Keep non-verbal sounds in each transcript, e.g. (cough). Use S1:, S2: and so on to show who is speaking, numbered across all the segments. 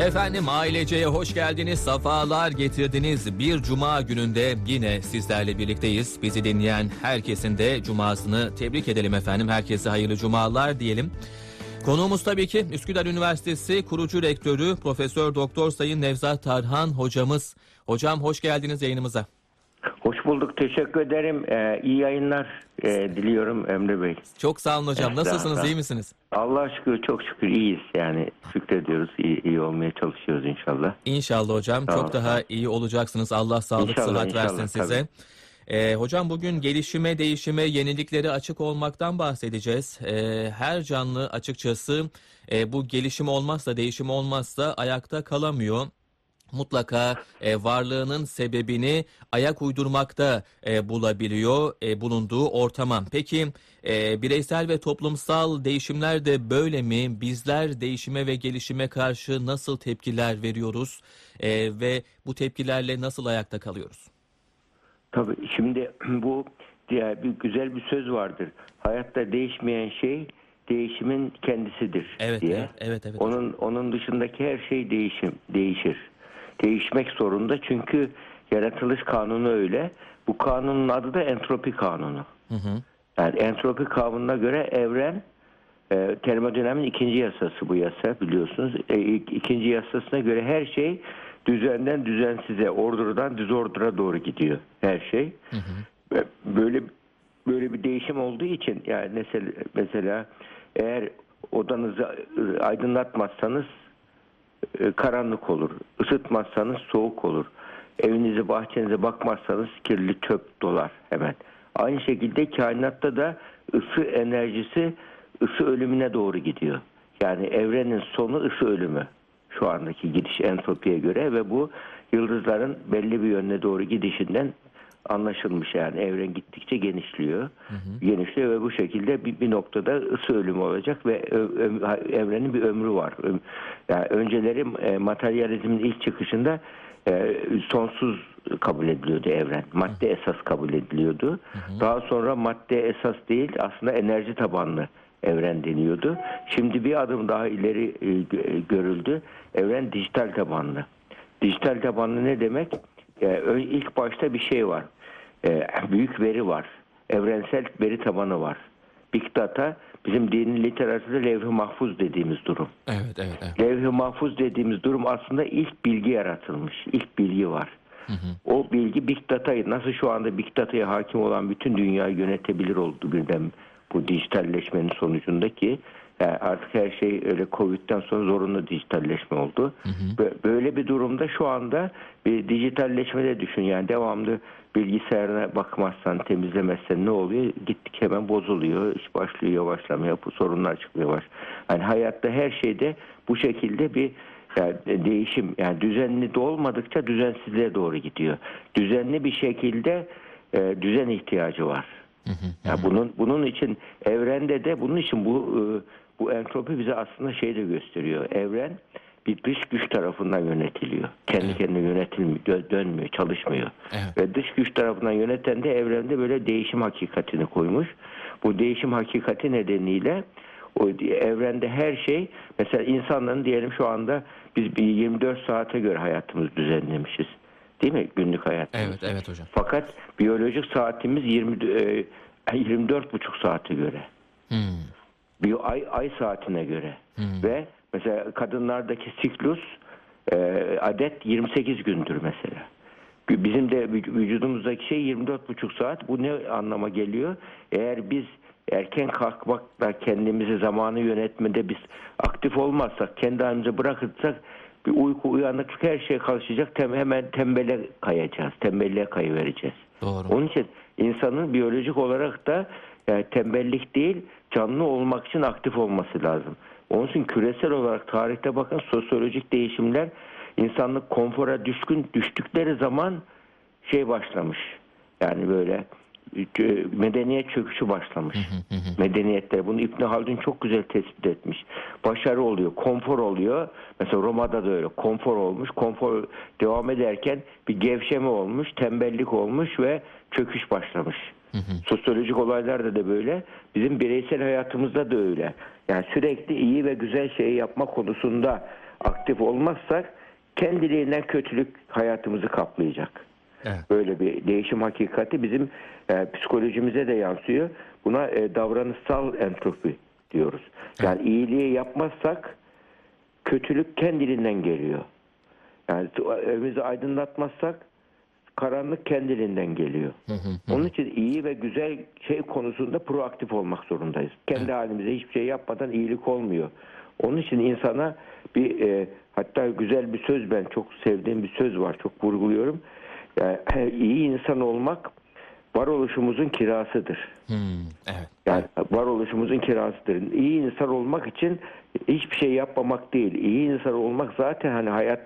S1: Efendim aileceye hoş geldiniz, safalar getirdiniz. Bir cuma gününde yine sizlerle birlikteyiz. Bizi dinleyen herkesin de cumasını tebrik edelim efendim. Herkese hayırlı cumalar diyelim. Konuğumuz tabii ki Üsküdar Üniversitesi kurucu rektörü Profesör Doktor Sayın Nevzat Tarhan hocamız. Hocam hoş geldiniz yayınımıza.
S2: Hoş bulduk. Teşekkür ederim. Ee, iyi yayınlar e, diliyorum Emre Bey.
S1: Çok sağ olun hocam. Nasılsınız?
S2: Estağfurullah.
S1: iyi misiniz?
S2: Allah'a şükür çok şükür iyiyiz. Yani şükrediyoruz. iyi, iyi olmaya çalışıyoruz inşallah.
S1: İnşallah hocam.
S2: Sağ
S1: Çok
S2: olun.
S1: daha iyi olacaksınız. Allah sağlık
S2: İnşallah,
S1: sıhhat
S2: inşallah,
S1: versin size. Ee, hocam bugün gelişime, değişime, yeniliklere açık olmaktan bahsedeceğiz. Ee, her canlı açıkçası e, bu gelişim olmazsa, değişim olmazsa ayakta kalamıyor. Mutlaka e, varlığının sebebini ayak uydurmakta e, bulabiliyor e, bulunduğu ortama. Peki e, bireysel ve toplumsal değişimler de böyle mi? Bizler değişime ve gelişime karşı nasıl tepkiler veriyoruz E, ve bu tepkilerle nasıl ayakta kalıyoruz?
S2: Tabii şimdi (clears throat) bu diye bir güzel bir söz vardır. Hayatta değişmeyen şey değişimin kendisidir
S1: Evet,
S2: diye.
S1: evet, evet, evet.
S2: Onun onun dışındaki her şey değişim değişir. Değişmek zorunda çünkü yaratılış kanunu öyle. Bu kanunun adı da entropi kanunu.
S1: Hı hı.
S2: Yani entropi kanununa göre evren e, termodinamiğin ikinci yasası bu yasa biliyorsunuz. E, ik- ikinci yasasına göre her şey düzenden düzensize, order'dan düzordura doğru gidiyor her şey. Ve Böyle böyle bir değişim olduğu için yani mesela, mesela eğer odanızı e, aydınlatmazsanız e, karanlık olur. Isıtmazsanız soğuk olur. Evinize, bahçenize bakmazsanız kirli çöp dolar hemen. Aynı şekilde kainatta da ısı enerjisi ısı ölümüne doğru gidiyor. Yani evrenin sonu ısı ölümü şu andaki gidiş entropiye göre ve bu yıldızların belli bir yöne doğru gidişinden anlaşılmış yani evren gittikçe genişliyor. Genişliyor ve bu şekilde bir, bir noktada ısı ölümü olacak ve ö- ö- evrenin bir ömrü var. Yani önceleri e, materyalizmin ilk çıkışında e, sonsuz kabul ediliyordu evren. Madde esas kabul ediliyordu. Daha sonra madde esas değil aslında enerji tabanlı evren deniyordu. Şimdi bir adım daha ileri e, gö- görüldü. Evren dijital tabanlı. Dijital tabanlı ne demek? Ee, ön- ilk başta bir şey var. Ee, büyük veri var. Evrensel veri tabanı var. Big data bizim dinin literatürde levh-i mahfuz dediğimiz durum.
S1: Evet, evet, evet.
S2: Levh-i mahfuz dediğimiz durum aslında ilk bilgi yaratılmış. İlk bilgi var. O bilgi Big Data'yı nasıl şu anda Big Data'ya hakim olan bütün dünyayı yönetebilir oldu gündem bu dijitalleşmenin sonucundaki yani artık her şey öyle Covid'den sonra zorunlu dijitalleşme oldu. Bö- Böyle bir durumda şu anda bir dijitalleşme de düşün yani devamlı bilgisayarına bakmazsan temizlemezsen ne oluyor? Gittik hemen bozuluyor. iş başlıyor yavaşlamaya, bu sorunlar çıkmıyor baş. Yani hayatta her şeyde bu şekilde bir yani değişim yani düzenli de olmadıkça düzensizliğe doğru gidiyor. Düzenli bir şekilde e, düzen ihtiyacı var. Ya bunun bunun için evrende de bunun için bu e, bu entropi bize aslında şey de gösteriyor. Evren bir dış güç tarafından yönetiliyor. Kendi kendine yönetilmiyor, dö- dönmüyor, çalışmıyor.
S1: Evet.
S2: Ve dış güç tarafından yöneten de evrende böyle değişim hakikatini koymuş. Bu değişim hakikati nedeniyle o evrende her şey mesela insanların diyelim şu anda biz bir 24 saate göre hayatımızı düzenlemişiz. Değil mi? Günlük hayatımız.
S1: Evet, evet hocam.
S2: Fakat biyolojik saatimiz 20 e, 24 buçuk saate göre.
S1: Hmm.
S2: Bir ay ay saatine göre. Ve mesela kadınlardaki siklus e, adet 28 gündür mesela. Bizim de vüc- vücudumuzdaki şey 24 buçuk saat. Bu ne anlama geliyor? Eğer biz erken kalkmakla kendimizi zamanı yönetmede biz aktif olmazsak, kendi halimize bırakırsak bir uyku uyanıklık her şey karışacak. Tem, hemen tembele kayacağız. Tembelliğe kayıvereceğiz.
S1: Doğru.
S2: Onun için insanın biyolojik olarak da yani tembellik değil canlı olmak için aktif olması lazım. Onun için küresel olarak tarihte bakın sosyolojik değişimler insanlık konfora düşkün düştükleri zaman şey başlamış. Yani böyle e, medeniyet çöküşü başlamış. Medeniyetler. Bunu İbn Haldun çok güzel tespit etmiş. Başarı oluyor, konfor oluyor. Mesela Roma'da da öyle. Konfor olmuş. Konfor devam ederken bir gevşeme olmuş, tembellik olmuş ve çöküş başlamış. Sosyolojik olaylarda da böyle. Bizim bireysel hayatımızda da öyle. Yani sürekli iyi ve güzel şeyi yapma konusunda aktif olmazsak kendiliğinden kötülük hayatımızı kaplayacak.
S1: Evet.
S2: Böyle bir değişim hakikati bizim e, psikolojimize de yansıyor. Buna e, davranışsal entropi diyoruz. Yani iyiliği yapmazsak kötülük kendiliğinden geliyor. Yani evimizi aydınlatmazsak karanlık kendiliğinden geliyor. Onun için iyi ve güzel şey konusunda proaktif olmak zorundayız. Kendi halimize hiçbir şey yapmadan iyilik olmuyor. Onun için insana bir e, hatta güzel bir söz ben çok sevdiğim bir söz var. Çok vurguluyorum. Yani, (clears throat) iyi insan olmak varoluşumuzun kirasıdır.
S1: Hmm, evet.
S2: Yani varoluşumuzun kirasıdır. İyi insan olmak için hiçbir şey yapmamak değil. İyi insan olmak zaten hani hayat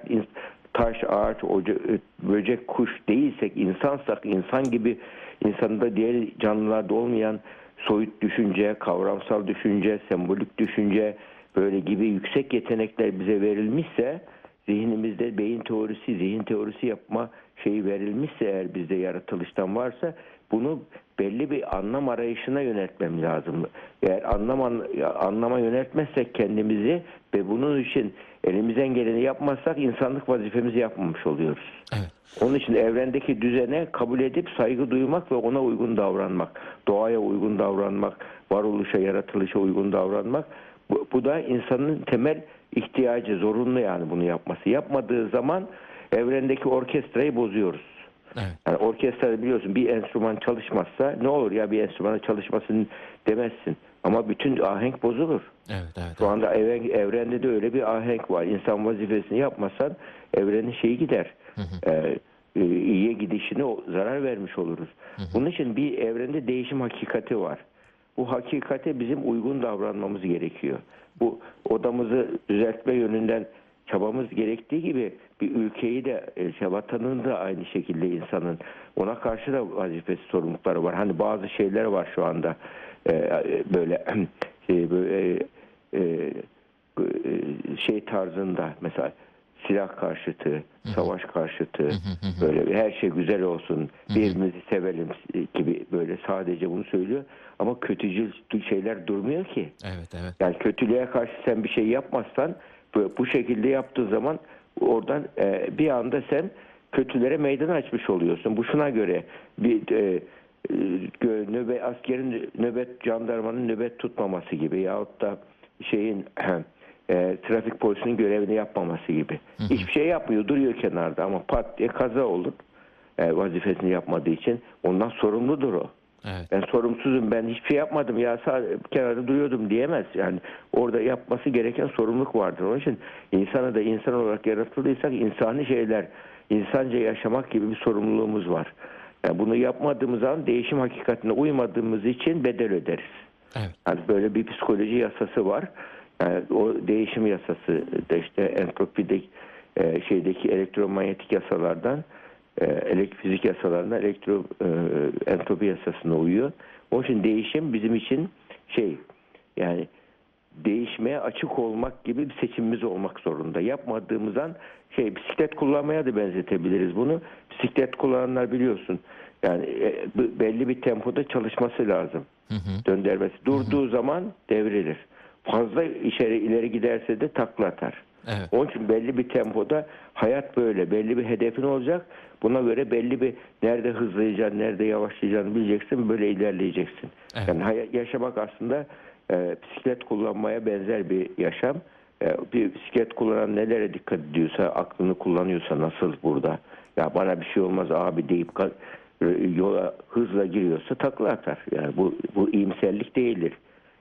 S2: taş, ağaç, oca, böcek, kuş değilsek, insansak, insan gibi insanda diğer canlılarda olmayan soyut düşünce, kavramsal düşünce, sembolik düşünce böyle gibi yüksek yetenekler bize verilmişse zihnimizde beyin teorisi, zihin teorisi yapma şeyi verilmişse eğer bizde yaratılıştan varsa bunu belli bir anlam arayışına yöneltmem lazım. Eğer anlam anlama yöneltmezsek kendimizi ve bunun için elimizden geleni yapmazsak insanlık vazifemizi yapmamış oluyoruz.
S1: Evet.
S2: Onun için evrendeki düzene kabul edip saygı duymak ve ona uygun davranmak, doğaya uygun davranmak, varoluşa, yaratılışa uygun davranmak bu, bu da insanın temel ihtiyacı, zorunlu yani bunu yapması. Yapmadığı zaman evrendeki orkestrayı bozuyoruz.
S1: Evet.
S2: Yani orkestrada biliyorsun bir enstrüman çalışmazsa ne olur ya bir enstrümanın çalışmasın demezsin. Ama bütün ahenk bozulur.
S1: Evet, evet.
S2: Şu anda evren, evrende de öyle bir ahenk var. İnsan vazifesini yapmasan evrenin şeyi gider. Ee, e, iyiye gidişine o- zarar vermiş oluruz. Bunun için bir evrende değişim hakikati var. Bu hakikate bizim uygun davranmamız gerekiyor. Bu odamızı düzeltme yönünden çabamız gerektiği gibi bir ülkeyi de e, şey, vatanın da aynı şekilde insanın ona karşı da vazifesi sorumlulukları var. Hani bazı şeyler var şu anda böyle (clears throat) şey, böyle e, e, şey tarzında mesela silah karşıtı, savaş karşıtı, böyle her şey güzel olsun, birbirimizi sevelim gibi böyle sadece bunu söylüyor. Ama kötücül şeyler durmuyor ki.
S1: Evet, evet.
S2: Yani kötülüğe karşı sen bir şey yapmazsan bu, şekilde yaptığın zaman oradan e, bir anda sen kötülere meydan açmış oluyorsun. Bu şuna göre bir nöbet askerin nöbet jandarmanın nöbet tutmaması gibi yahut da şeyin (clears throat) e, trafik polisinin görevini yapmaması gibi. Hiçbir şey yapmıyor, duruyor kenarda ama pat diye kaza olur. E, vazifesini yapmadığı için ondan sorumludur o.
S1: Evet.
S2: Ben sorumsuzum ben hiçbir şey yapmadım ya sadece kenarda duruyordum diyemez. Yani orada yapması gereken sorumluluk vardır. Onun için insana da insan olarak yaratıldıysak insani şeyler, insanca yaşamak gibi bir sorumluluğumuz var. Yani bunu yapmadığımız zaman değişim hakikatine uymadığımız için bedel öderiz.
S1: Evet.
S2: Yani böyle bir psikoloji yasası var. Yani o değişim yasası da işte entropide e, şeydeki elektromanyetik yasalardan e, elektrik yasalarından elektro e, entropi yasasına uyuyor. Onun için değişim bizim için şey yani değişmeye açık olmak gibi bir seçimimiz olmak zorunda. Yapmadığımız an şey bisiklet kullanmaya da benzetebiliriz bunu. Bisiklet kullananlar biliyorsun yani e, belli bir tempoda çalışması lazım. Döndürmesi. Durduğu zaman devrilir. Fazla içeri ileri giderse de takla atar.
S1: Evet.
S2: Onun için belli bir tempoda hayat böyle. Belli bir hedefin olacak. Buna göre belli bir nerede hızlayacaksın, nerede yavaşlayacağını bileceksin. Böyle ilerleyeceksin.
S1: Evet.
S2: Yani yaşamak aslında e, bisiklet kullanmaya benzer bir yaşam. E, bir bisiklet kullanan nelere dikkat ediyorsa, aklını kullanıyorsa nasıl burada? Ya bana bir şey olmaz abi deyip e, yola hızla giriyorsa takla atar. Yani bu bu iyimserlik değildir.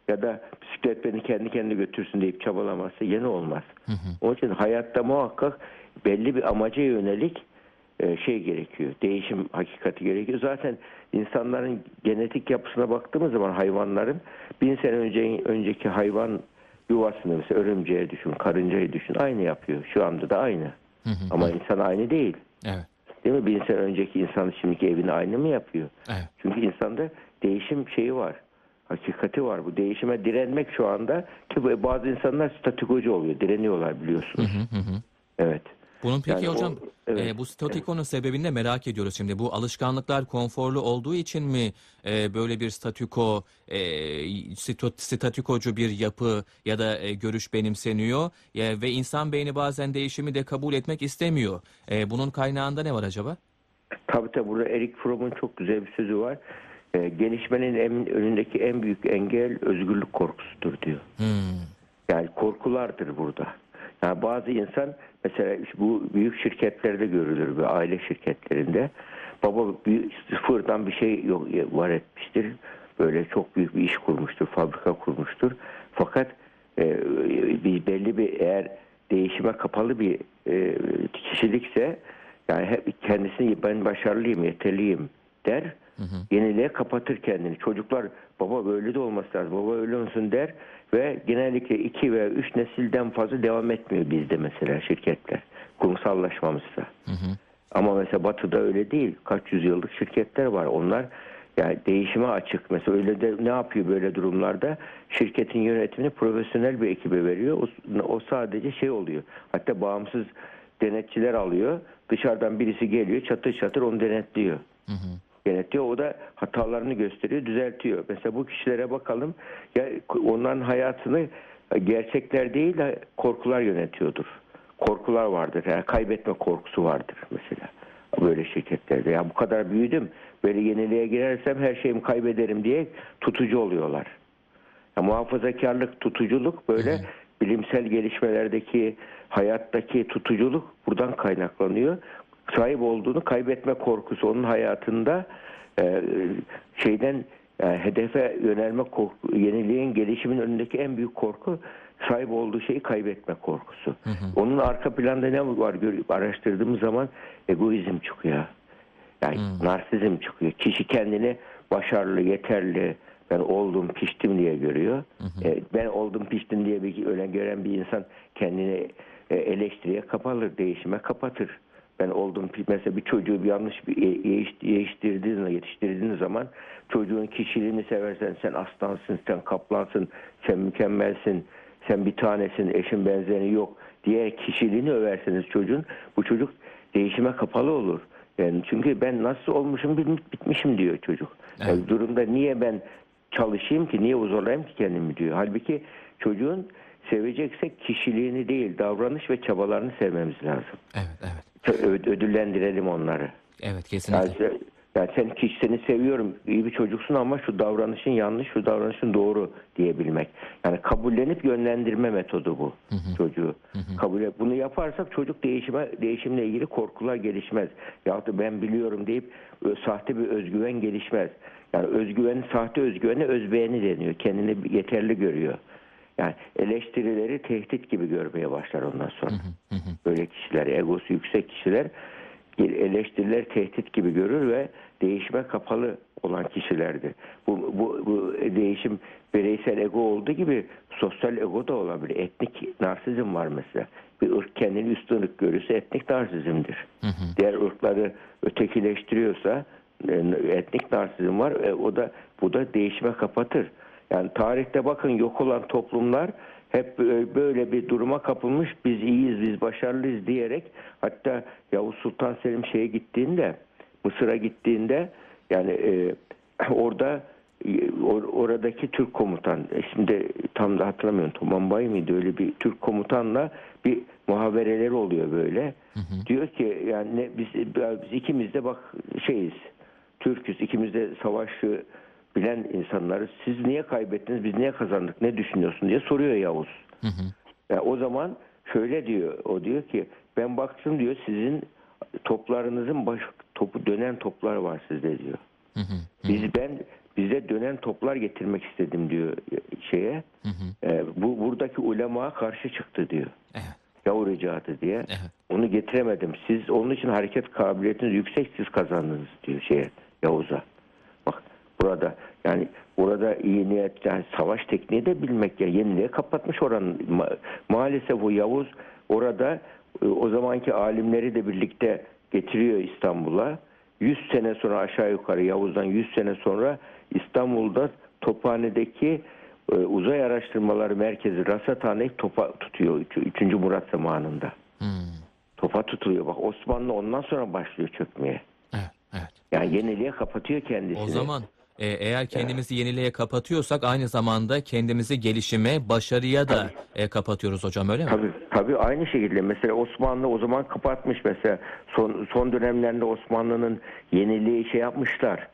S2: Ya da bisiklet beni kendi kendine götürsün deyip çabalamazsa yine olmaz. Onun için hayatta muhakkak belli bir amaca yönelik şey gerekiyor. Değişim hakikati gerekiyor. Zaten insanların genetik yapısına baktığımız zaman hayvanların bin sene önce önceki hayvan yuvasını mesela örümceğe düşün, karıncayı düşün. Aynı yapıyor. Şu anda da aynı. Ama insan aynı değil.
S1: Evet.
S2: Değil mi? Bin sene önceki insan şimdiki evini aynı mı yapıyor?
S1: Evet.
S2: Çünkü insanda değişim şeyi var. Hakikati var. Bu değişime direnmek şu anda ki bazı insanlar statikocu oluyor. Direniyorlar biliyorsunuz. Evet.
S1: Bunun peki
S2: Yani o-
S1: hocam
S2: Evet,
S1: E, bu statükonun sebebini de merak ediyoruz şimdi. Bu alışkanlıklar konforlu olduğu için mi e, böyle bir statüko, e, statükocu bir yapı ya da e, görüş benimseniyor E, ve insan beyni bazen değişimi de kabul etmek istemiyor. E, bunun kaynağında ne var acaba?
S2: Tabii tabii burada Erik Fromm'un çok güzel bir sözü var. Ee, gelişmenin en, önündeki en büyük engel özgürlük korkusudur diyor.
S1: Hmm.
S2: Yani korkulardır burada. Yani bazı insan mesela bu büyük şirketlerde görülür ve aile şirketlerinde baba bir, sıfırdan bir şey yok, var etmiştir. Böyle çok büyük bir iş kurmuştur, fabrika kurmuştur. Fakat e, bir belli bir eğer değişime kapalı bir e, kişilikse yani hep kendisini ben başarılıyım, yeterliyim der. Yeniliğe kapatır kendini. Çocuklar baba böyle de olması lazım, baba öyle olsun der ve genellikle iki veya üç nesilden fazla devam etmiyor bizde mesela şirketler. Kurumsallaşmamızda. Ama mesela Batı'da öyle değil. Kaç yüzyıllık şirketler var. Onlar yani değişime açık. Mesela öyle de ne yapıyor böyle durumlarda? Şirketin yönetimini profesyonel bir ekibe veriyor. O, o sadece şey oluyor. Hatta bağımsız denetçiler alıyor. Dışarıdan birisi geliyor çatır çatır onu denetliyor. Denetliyor. O da hatalarını gösteriyor, düzeltiyor. Mesela bu kişilere bakalım. Ya onların hayatını gerçekler değil de korkular yönetiyordur. Korkular vardır. Yani kaybetme korkusu vardır mesela. Böyle şirketlerde. Ya bu kadar büyüdüm. Böyle yeniliğe girersem her şeyimi kaybederim diye tutucu oluyorlar. Ya muhafazakarlık, tutuculuk böyle bilimsel gelişmelerdeki hayattaki tutuculuk buradan kaynaklanıyor. Sahip olduğunu kaybetme korkusu onun hayatında e, şeyden yani hedefe yönelme korku, yeniliğin gelişimin önündeki en büyük korku sahip olduğu şeyi kaybetme korkusu. Onun arka planda ne var görüp araştırdığımız zaman egoizm çıkıyor. Yani narsizm çıkıyor. Kişi kendini başarılı, yeterli, ben oldum, piştim diye görüyor. E, ben oldum, piştim diye bir ölen gören bir insan kendini e, eleştiriye kapalır, değişime kapatır. Ben oldum, mesela bir çocuğu bir yanlış bir yetiştirdiğiniz, yetiştirdiğiniz zaman çocuğun kişiliğini seversen sen aslansın, sen kaplansın, sen mükemmelsin, sen bir tanesin, eşin benzerini yok diye kişiliğini överseniz çocuğun bu çocuk değişime kapalı olur. Yani çünkü ben nasıl olmuşum bitmişim diyor çocuk. Yani durumda niye ben çalışayım ki niye zorlayayım ki kendimi diyor. Halbuki çocuğun seveceksek kişiliğini değil davranış ve çabalarını sevmemiz lazım.
S1: Evet, evet.
S2: Ödüllendirelim onları.
S1: Evet, kesinlikle.
S2: yani sen kişi seni seviyorum iyi bir çocuksun ama şu davranışın yanlış şu davranışın doğru diyebilmek. Yani kabullenip yönlendirme metodu bu çocuğu. Kabul et- bunu yaparsak çocuk değişime değişimle ilgili korkular gelişmez. Yahut da ben biliyorum deyip sahte bir özgüven gelişmez. Yani özgüven sahte özgüvene özbeğeni deniyor. Kendini yeterli görüyor. Yani eleştirileri tehdit gibi görmeye başlar ondan sonra. Böyle kişiler, egosu yüksek kişiler eleştiriler tehdit gibi görür ve değişime kapalı olan kişilerdir. Bu, bu, bu değişim bireysel ego olduğu gibi sosyal ego da olabilir. Etnik narsizm var mesela. Bir ırk kendini üstün ırk görürse etnik narsizmdir. Diğer ırkları ötekileştiriyorsa e, etnik narsizm var. E, o da bu da değişime kapatır. Yani tarihte bakın yok olan toplumlar hep e, böyle bir duruma kapılmış biz iyiyiz biz başarılıyız diyerek hatta Yavuz Sultan Selim şeye gittiğinde Mısır'a gittiğinde yani e, (clears throat) orada e, or- oradaki Türk komutan e, şimdi tam da hatırlamıyorum Toman Bay mıydı öyle bir Türk komutanla bir muhabereleri oluyor böyle. Diyor ki yani biz, biz ikimiz de bak şeyiz Türküz ikimiz de savaşı bilen insanlarız. Siz niye kaybettiniz biz niye kazandık ne düşünüyorsun diye soruyor Yavuz. Ya o zaman şöyle diyor o diyor ki ben baktım diyor sizin toplarınızın baş topu dönen toplar var sizde diyor. Biz ben bize dönen toplar getirmek istedim diyor şeye. Ee, bu buradaki ulema karşı çıktı diyor.
S1: Evet.
S2: Yavru icadı diye.
S1: Evet.
S2: Onu getiremedim. Siz onun için hareket kabiliyetiniz yüksek siz kazandınız diyor şeye Yavuz'a. Burada yani burada iyi niyet yani savaş tekniği de bilmek ya yeniliğe kapatmış oranın. Ma- maalesef o Yavuz orada e, o zamanki alimleri de birlikte getiriyor İstanbul'a. 100 sene sonra aşağı yukarı Yavuz'dan 100 sene sonra İstanbul'da Tophane'deki e, uzay araştırmaları merkezi Rasathane'yi topa tutuyor 3. Murat zamanında.
S1: Hmm.
S2: kafa tutuluyor. Bak Osmanlı ondan sonra başlıyor çökmeye.
S1: Evet, evet.
S2: Yani yeniliğe kapatıyor kendisini.
S1: O zaman e, eğer kendimizi yeniliğe kapatıyorsak aynı zamanda kendimizi gelişime, başarıya da e, kapatıyoruz hocam öyle mi?
S2: Tabii, tabii aynı şekilde mesela Osmanlı o zaman kapatmış mesela son son dönemlerinde Osmanlı'nın yeniliği şey yapmışlar.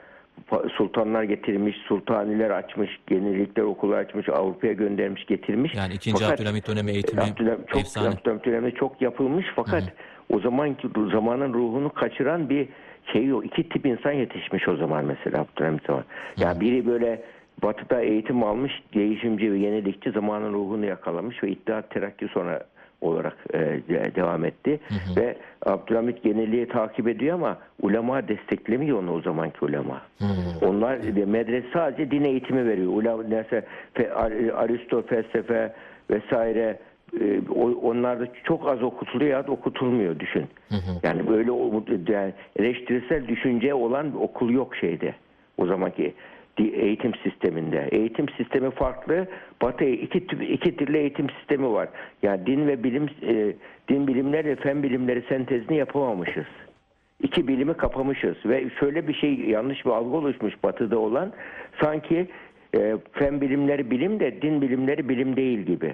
S2: Sultanlar getirmiş, sultaniler açmış, yenilikler okulu açmış, Avrupa'ya göndermiş, getirmiş.
S1: Yani ikinci
S2: Fakat-
S1: Abdülhamit dönemi eğitimi
S2: Abdülhamit çok
S1: efsane.
S2: Abdülhamit döneminde çok yapılmış fakat o zamanki zamanın ruhunu kaçıran bir şey yok. İki tip insan yetişmiş o zaman mesela Abdülhamit zaman. Yani biri böyle Batı'da eğitim almış, değişimci ve yenilikçi zamanın ruhunu yakalamış ve İttihat Terakki sonra olarak e, de- devam etti. Ve Abdülhamit yeniliği takip ediyor ama ulema desteklemiyor onu o zamanki ulema. Onlar de medrese sadece din eğitimi veriyor. Ulema, mesela fe- Ar- Aristo felsefe vesaire e, o- onlar da çok az okutuluyor ya da okutulmuyor düşün. Yani böyle yani eleştirisel düşünce olan bir okul yok şeyde. O zamanki eğitim sisteminde. Eğitim sistemi farklı. Batı iki iki türlü eğitim sistemi var. Yani din ve bilim e, din bilimleri ve fen bilimleri sentezini yapamamışız. İki bilimi kapamışız ve şöyle bir şey yanlış bir algı oluşmuş batıda olan sanki e, fen bilimleri bilim de din bilimleri bilim değil gibi.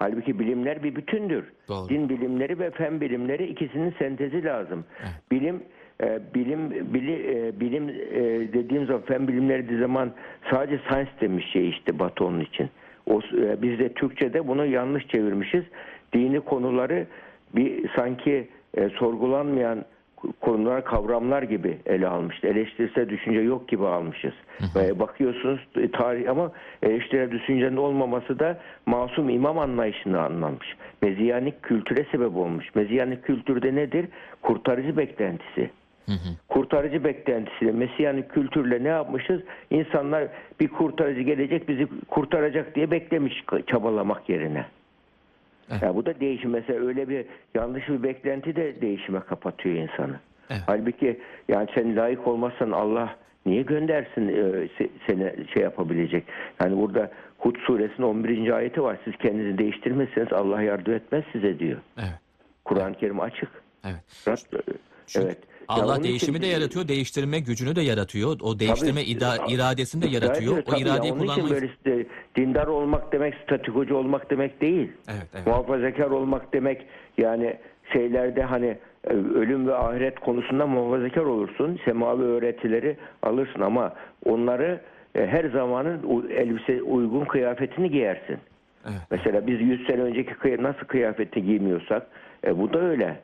S2: Halbuki bilimler bir bütündür.
S1: Doğru.
S2: Din bilimleri ve fen bilimleri ikisinin sentezi lazım. Bilim e, bilim bili, e, bilim e, dediğim zaman fen bilimleri dediği zaman sadece science demiş şey işte Batı onun için. O e, biz de Türkçe'de bunu yanlış çevirmişiz. Dini konuları bir sanki e, sorgulanmayan konular, kavramlar gibi ele almış. Eleştirisel düşünce yok gibi almışız. Ve bakıyorsunuz e, tarih ama eleştirel düşüncenin olmaması da masum imam anlayışını anlamış. Meziyanik kültüre sebep olmuş. Meziyanik kültürde nedir? Kurtarıcı beklentisi. Kurtarıcı beklentisiyle, mesiyanik kültürle ne yapmışız? İnsanlar bir kurtarıcı gelecek, bizi kurtaracak diye beklemiş çabalamak yerine.
S1: Evet.
S2: Ya bu da değişim. Mesela öyle bir yanlış bir beklenti de değişime kapatıyor insanı.
S1: Evet.
S2: Halbuki yani sen layık olmazsan Allah niye göndersin e, se- seni şey yapabilecek? Yani burada Hud suresinin 11. ayeti var. Siz kendinizi değiştirmezseniz Allah yardım etmez size diyor.
S1: Evet.
S2: Kur'an-ı Kerim açık.
S1: Evet.
S2: Rab-
S1: Çünkü
S2: evet. Ya
S1: Allah
S2: onun
S1: değişimi de yaratıyor, değiştirme gücünü de yaratıyor. O değiştirme
S2: Tabii,
S1: ida- iradesini de yaratıyor.
S2: Evet,
S1: o
S2: tabii ya,
S1: iradeyi
S2: onun için böyle işte dindar olmak demek statikocu olmak demek değil.
S1: Evet, evet.
S2: Muhafazakar olmak demek yani şeylerde hani e, ölüm ve ahiret konusunda muhafazakar olursun. Semavi öğretileri alırsın ama onları e, her zamanın elbise uygun kıyafetini giyersin.
S1: Evet.
S2: Mesela biz 100 sene önceki nasıl kıyafeti giymiyorsak e, bu da öyle.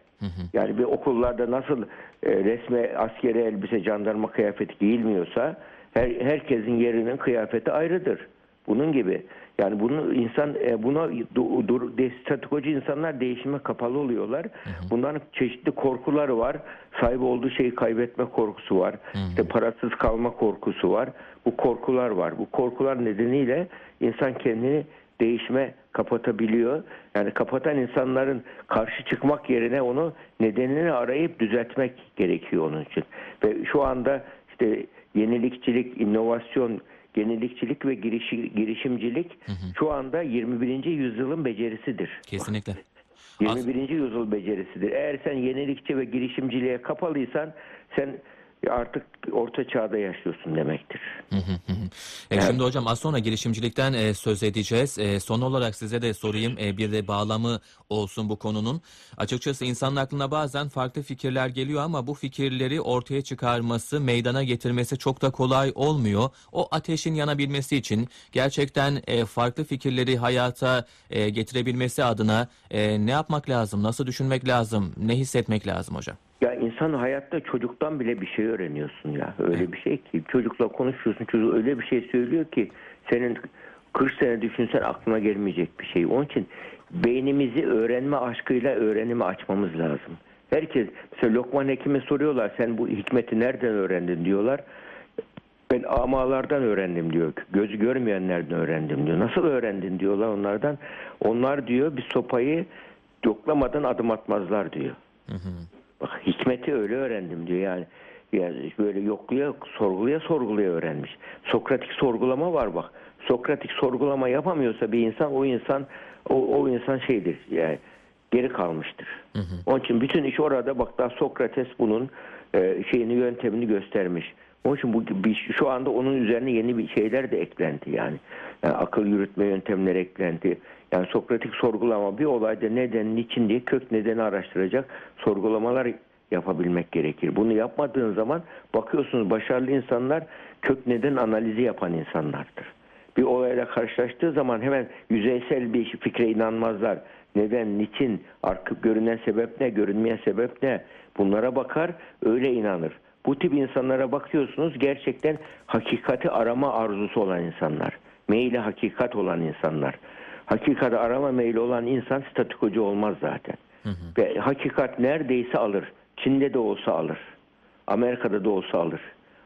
S2: Yani bir okullarda nasıl e, resme askeri elbise jandarma kıyafeti giyilmiyorsa her, herkesin yerinin kıyafeti ayrıdır. Bunun gibi. Yani bunu insan e, buna du- dur, de, statikocu insanlar değişime kapalı oluyorlar. Bunların çeşitli korkuları var. Sahip olduğu şeyi kaybetme korkusu var. İşte parasız kalma korkusu var. Bu korkular var. Bu korkular nedeniyle insan kendini değişime kapatabiliyor. Yani kapatan insanların karşı çıkmak yerine onu nedenini arayıp düzeltmek gerekiyor onun için. Ve şu anda işte yenilikçilik, inovasyon, yenilikçilik ve girişi- girişimcilik şu anda 21. yüzyılın becerisidir.
S1: Kesinlikle.
S2: 21. yüzyıl becerisidir. Eğer sen yenilikçi ve girişimciliğe kapalıysan sen artık orta çağda yaşıyorsun demektir.
S1: E, Şimdi hocam az sonra girişimcilikten e, söz edeceğiz. E, son olarak size de sorayım e, bir de bağlamı olsun bu konunun. Açıkçası insanın aklına bazen farklı fikirler geliyor ama bu fikirleri ortaya çıkarması, meydana getirmesi çok da kolay olmuyor. O ateşin yanabilmesi için gerçekten e, farklı fikirleri hayata e, getirebilmesi adına e, ne yapmak lazım, nasıl düşünmek lazım, ne hissetmek lazım hocam?
S2: Ya insan hayatta çocuktan bile bir şey öğreniyorsun ya. Öyle bir şey ki çocukla konuşuyorsun. Çocuk öyle bir şey söylüyor ki senin 40 sene düşünsen aklına gelmeyecek bir şey. Onun için beynimizi öğrenme aşkıyla öğrenimi açmamız lazım. Herkes mesela Lokman Hekim'e soruyorlar sen bu hikmeti nereden öğrendin diyorlar. Ben amalardan öğrendim diyor. Gözü görmeyenlerden öğrendim diyor. Nasıl öğrendin diyorlar onlardan. Onlar diyor bir sopayı yoklamadan adım atmazlar diyor. Bak hikmeti öyle öğrendim diyor yani. Yani böyle yokluya, sorguluya sorguluya öğrenmiş. Sokratik sorgulama var bak. Sokratik sorgulama yapamıyorsa bir insan o insan o, o insan şeydir yani geri kalmıştır. Onun için bütün iş orada bak daha Sokrates bunun e, şeyini yöntemini göstermiş. Onun için bu şu anda onun üzerine yeni bir şeyler de eklendi yani. Yani akıl yürütme yöntemleri eklendi. Yani Sokratik sorgulama bir olayda neden, niçin diye kök nedeni araştıracak sorgulamalar yapabilmek gerekir. Bunu yapmadığın zaman bakıyorsunuz başarılı insanlar kök neden analizi yapan insanlardır. Bir olayla karşılaştığı zaman hemen yüzeysel bir fikre inanmazlar. Neden, niçin, arka, görünen sebep ne, görünmeyen sebep ne bunlara bakar öyle inanır. Bu tip insanlara bakıyorsunuz gerçekten hakikati arama arzusu olan insanlar. Meyli hakikat olan insanlar. Hakikati arama meyli olan insan statikocu olmaz zaten. Ve hakikat neredeyse alır. Çin'de de olsa alır. Amerika'da da olsa alır.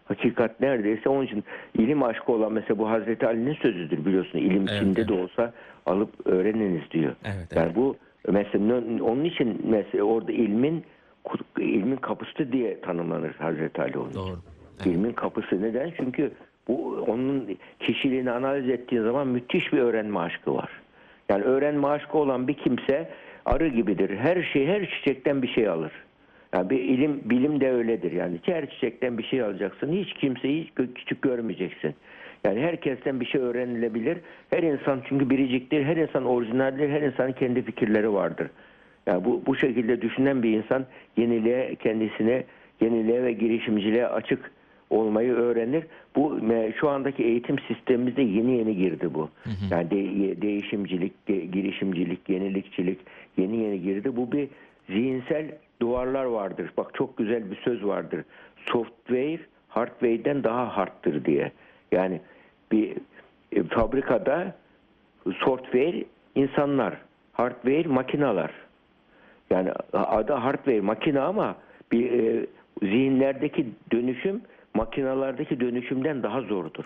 S2: Hakikat neredeyse onun için ilim aşkı olan mesela bu Hazreti Ali'nin sözüdür biliyorsun. İlim
S1: Evet,
S2: Çin'de de
S1: evet.
S2: olsa alıp öğreniniz diyor.
S1: Evet,
S2: Yani
S1: evet.
S2: bu mesela onun için mesela orada ilmin ilmin kapısı diye tanımlanır Hazreti Ali onun için.
S1: Doğru.
S2: İlmin kapısı neden? Çünkü bu onun kişiliğini analiz ettiğin zaman müthiş bir öğrenme aşkı var. Yani öğrenme aşkı olan bir kimse arı gibidir. Her şey, her çiçekten bir şey alır. Yani bir ilim, bilim de öyledir. Yani her çiçekten bir şey alacaksın. Hiç kimseyi hiç küçük görmeyeceksin. Yani herkesten bir şey öğrenilebilir. Her insan çünkü biriciktir. Her insan orijinaldir. Her insanın kendi fikirleri vardır. Yani bu, bu şekilde düşünen bir insan yeniliğe, kendisine yeniliğe ve girişimciliğe açık olmayı öğrenir. Bu şu andaki eğitim sistemimizde yeni yeni girdi bu. Yani de- değişimcilik, ge- girişimcilik, yenilikçilik yeni yeni girdi. Bu bir zihinsel duvarlar vardır. Bak çok güzel bir söz vardır. Software hardware'den daha hardtır diye. Yani bir e, fabrikada software insanlar, hardware makineler. Yani adı hardware makine ama bir e, zihinlerdeki dönüşüm makinalardaki dönüşümden daha zordur.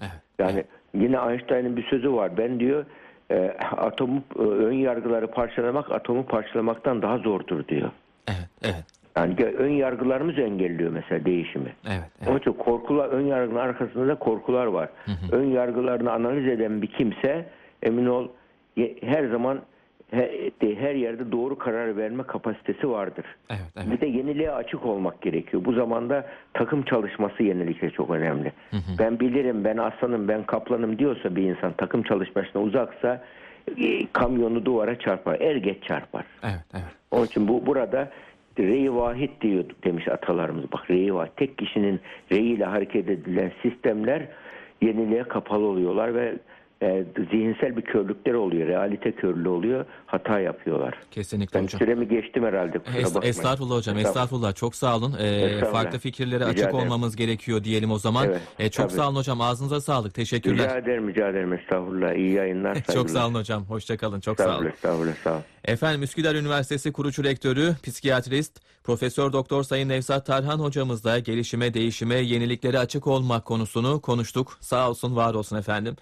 S1: Evet.
S2: Yani yine Einstein'ın bir sözü var. Ben diyor e, atomu e, ön yargıları parçalamak atomu parçalamaktan daha zordur diyor.
S1: Evet. Evet.
S2: Yani ön yargılarımız engelliyor mesela değişimi.
S1: Evet.
S2: Onun
S1: evet.
S2: için korkular, ön yargının arkasında da korkular var. Ön yargılarını analiz eden bir kimse emin ol her zaman her yerde doğru karar verme kapasitesi vardır.
S1: Evet. Evet.
S2: Bir de yeniliğe açık olmak gerekiyor. Bu zamanda takım çalışması yenilikle çok önemli. Ben bilirim, ben aslanım, ben kaplanım diyorsa bir insan takım çalışmasına uzaksa e, kamyonu duvara çarpar. Er geç çarpar.
S1: Evet. Evet.
S2: Onun için bu burada rey vahid diyor demiş atalarımız. Bak rey vahid. Tek kişinin reyiyle hareket edilen sistemler yeniliğe kapalı oluyorlar ve e, zihinsel bir körlükler oluyor. Realite körlüğü oluyor. Hata yapıyorlar.
S1: Kesinlikle
S2: Ben
S1: hocam.
S2: süremi geçtim herhalde.
S1: Es- estağfurullah hocam,
S2: Estağfurullah.
S1: estağfurullah. Çok sağ olun. Ee,
S2: Estağfurullah.
S1: farklı fikirlere
S2: Rica
S1: açık
S2: ederim.
S1: olmamız gerekiyor diyelim o zaman.
S2: Evet,
S1: Ee, çok
S2: tabii.
S1: sağ olun hocam. Ağzınıza sağlık. Teşekkürler.
S2: Rica ederim, rica ederim. Estağfurullah. İyi yayınlar. (laughs)
S1: Çok sağ olun hocam. Hoşça kalın. Çok sağ olun.
S2: Estağfurullah, estağfurullah. Sağ olun.
S1: Efendim Üsküdar Üniversitesi kurucu rektörü, psikiyatrist, Profesör Doktor Sayın Nevzat Tarhan hocamızla gelişime, değişime, yeniliklere açık olmak konusunu konuştuk. Sağ olsun, var olsun efendim.